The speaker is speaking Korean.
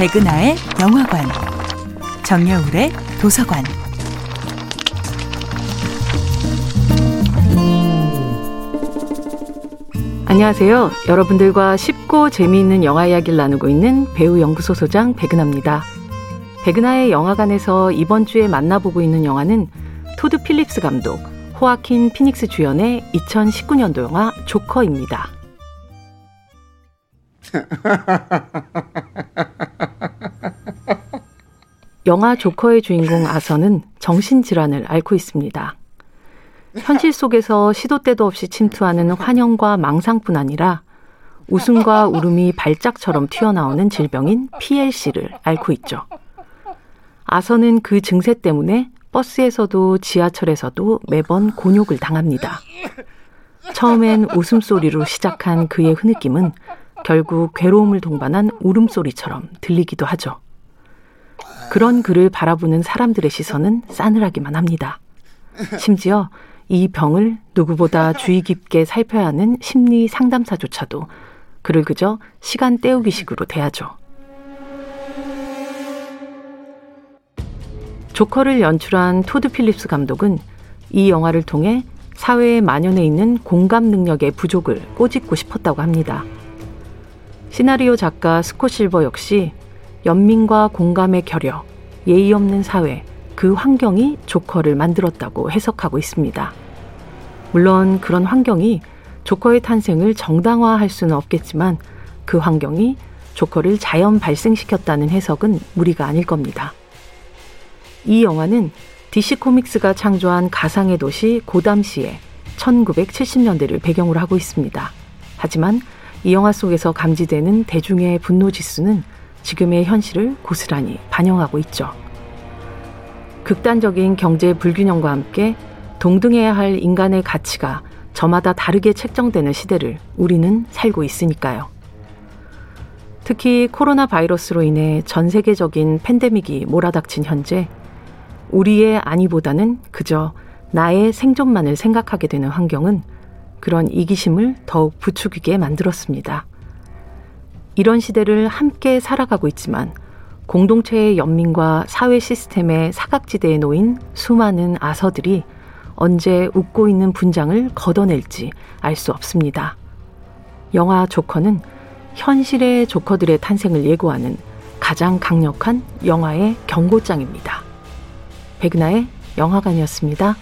백은하의 영화관, 정여울의 도서관. 안녕하세요. 여러분들과 쉽고 재미있는 영화 이야기를 나누고 있는 배우 연구소 소장 백은하입니다. 백은하의 영화관에서 이번 주에 만나보고 있는 영화는 토드 필립스 감독, 호아킨 피닉스 주연의 2019년도 영화 조커입니다. 영화 조커의 주인공 아서는 정신질환을 앓고 있습니다. 현실 속에서 시도 때도 없이 침투하는 환영과 망상뿐 아니라 웃음과 울음이 발작처럼 튀어나오는 질병인 PLC를 앓고 있죠. 아서는 그 증세 때문에 버스에서도 지하철에서도 매번 곤욕을 당합니다. 처음엔 웃음소리로 시작한 그의 흐느낌은 결국 괴로움을 동반한 울음소리처럼 들리기도 하죠. 그런 그를 바라보는 사람들의 시선은 싸늘하기만 합니다. 심지어 이 병을 누구보다 주의 깊게 살펴야 하는 심리 상담사조차도 그를 그저 시간 때우기식으로 대하죠. 조커를 연출한 토드 필립스 감독은 이 영화를 통해 사회에 만연해 있는 공감 능력의 부족을 꼬집고 싶었다고 합니다. 시나리오 작가 스콧 실버 역시 연민과 공감의 결여, 예의 없는 사회, 그 환경이 조커를 만들었다고 해석하고 있습니다. 물론 그런 환경이 조커의 탄생을 정당화할 수는 없겠지만 그 환경이 조커를 자연 발생시켰다는 해석은 무리가 아닐 겁니다. 이 영화는 DC 코믹스가 창조한 가상의 도시 고담시의 1970년대를 배경으로 하고 있습니다. 하지만 이 영화 속에서 감지되는 대중의 분노 지수는 지금의 현실을 고스란히 반영하고 있죠. 극단적인 경제 불균형과 함께 동등해야 할 인간의 가치가 저마다 다르게 책정되는 시대를 우리는 살고 있으니까요. 특히 코로나 바이러스로 인해 전 세계적인 팬데믹이 몰아닥친 현재 우리의 안위보다는 그저 나의 생존만을 생각하게 되는 환경은 그런 이기심을 더욱 부추기게 만들었습니다. 이런 시대를 함께 살아가고 있지만 공동체의 연민과 사회 시스템의 사각지대에 놓인 수많은 아서들이 언제 웃고 있는 분장을 걷어낼지 알 수 없습니다. 영화 조커는 현실의 조커들의 탄생을 예고하는 가장 강력한 영화의 경고장입니다. 백나의 영화관이었습니다.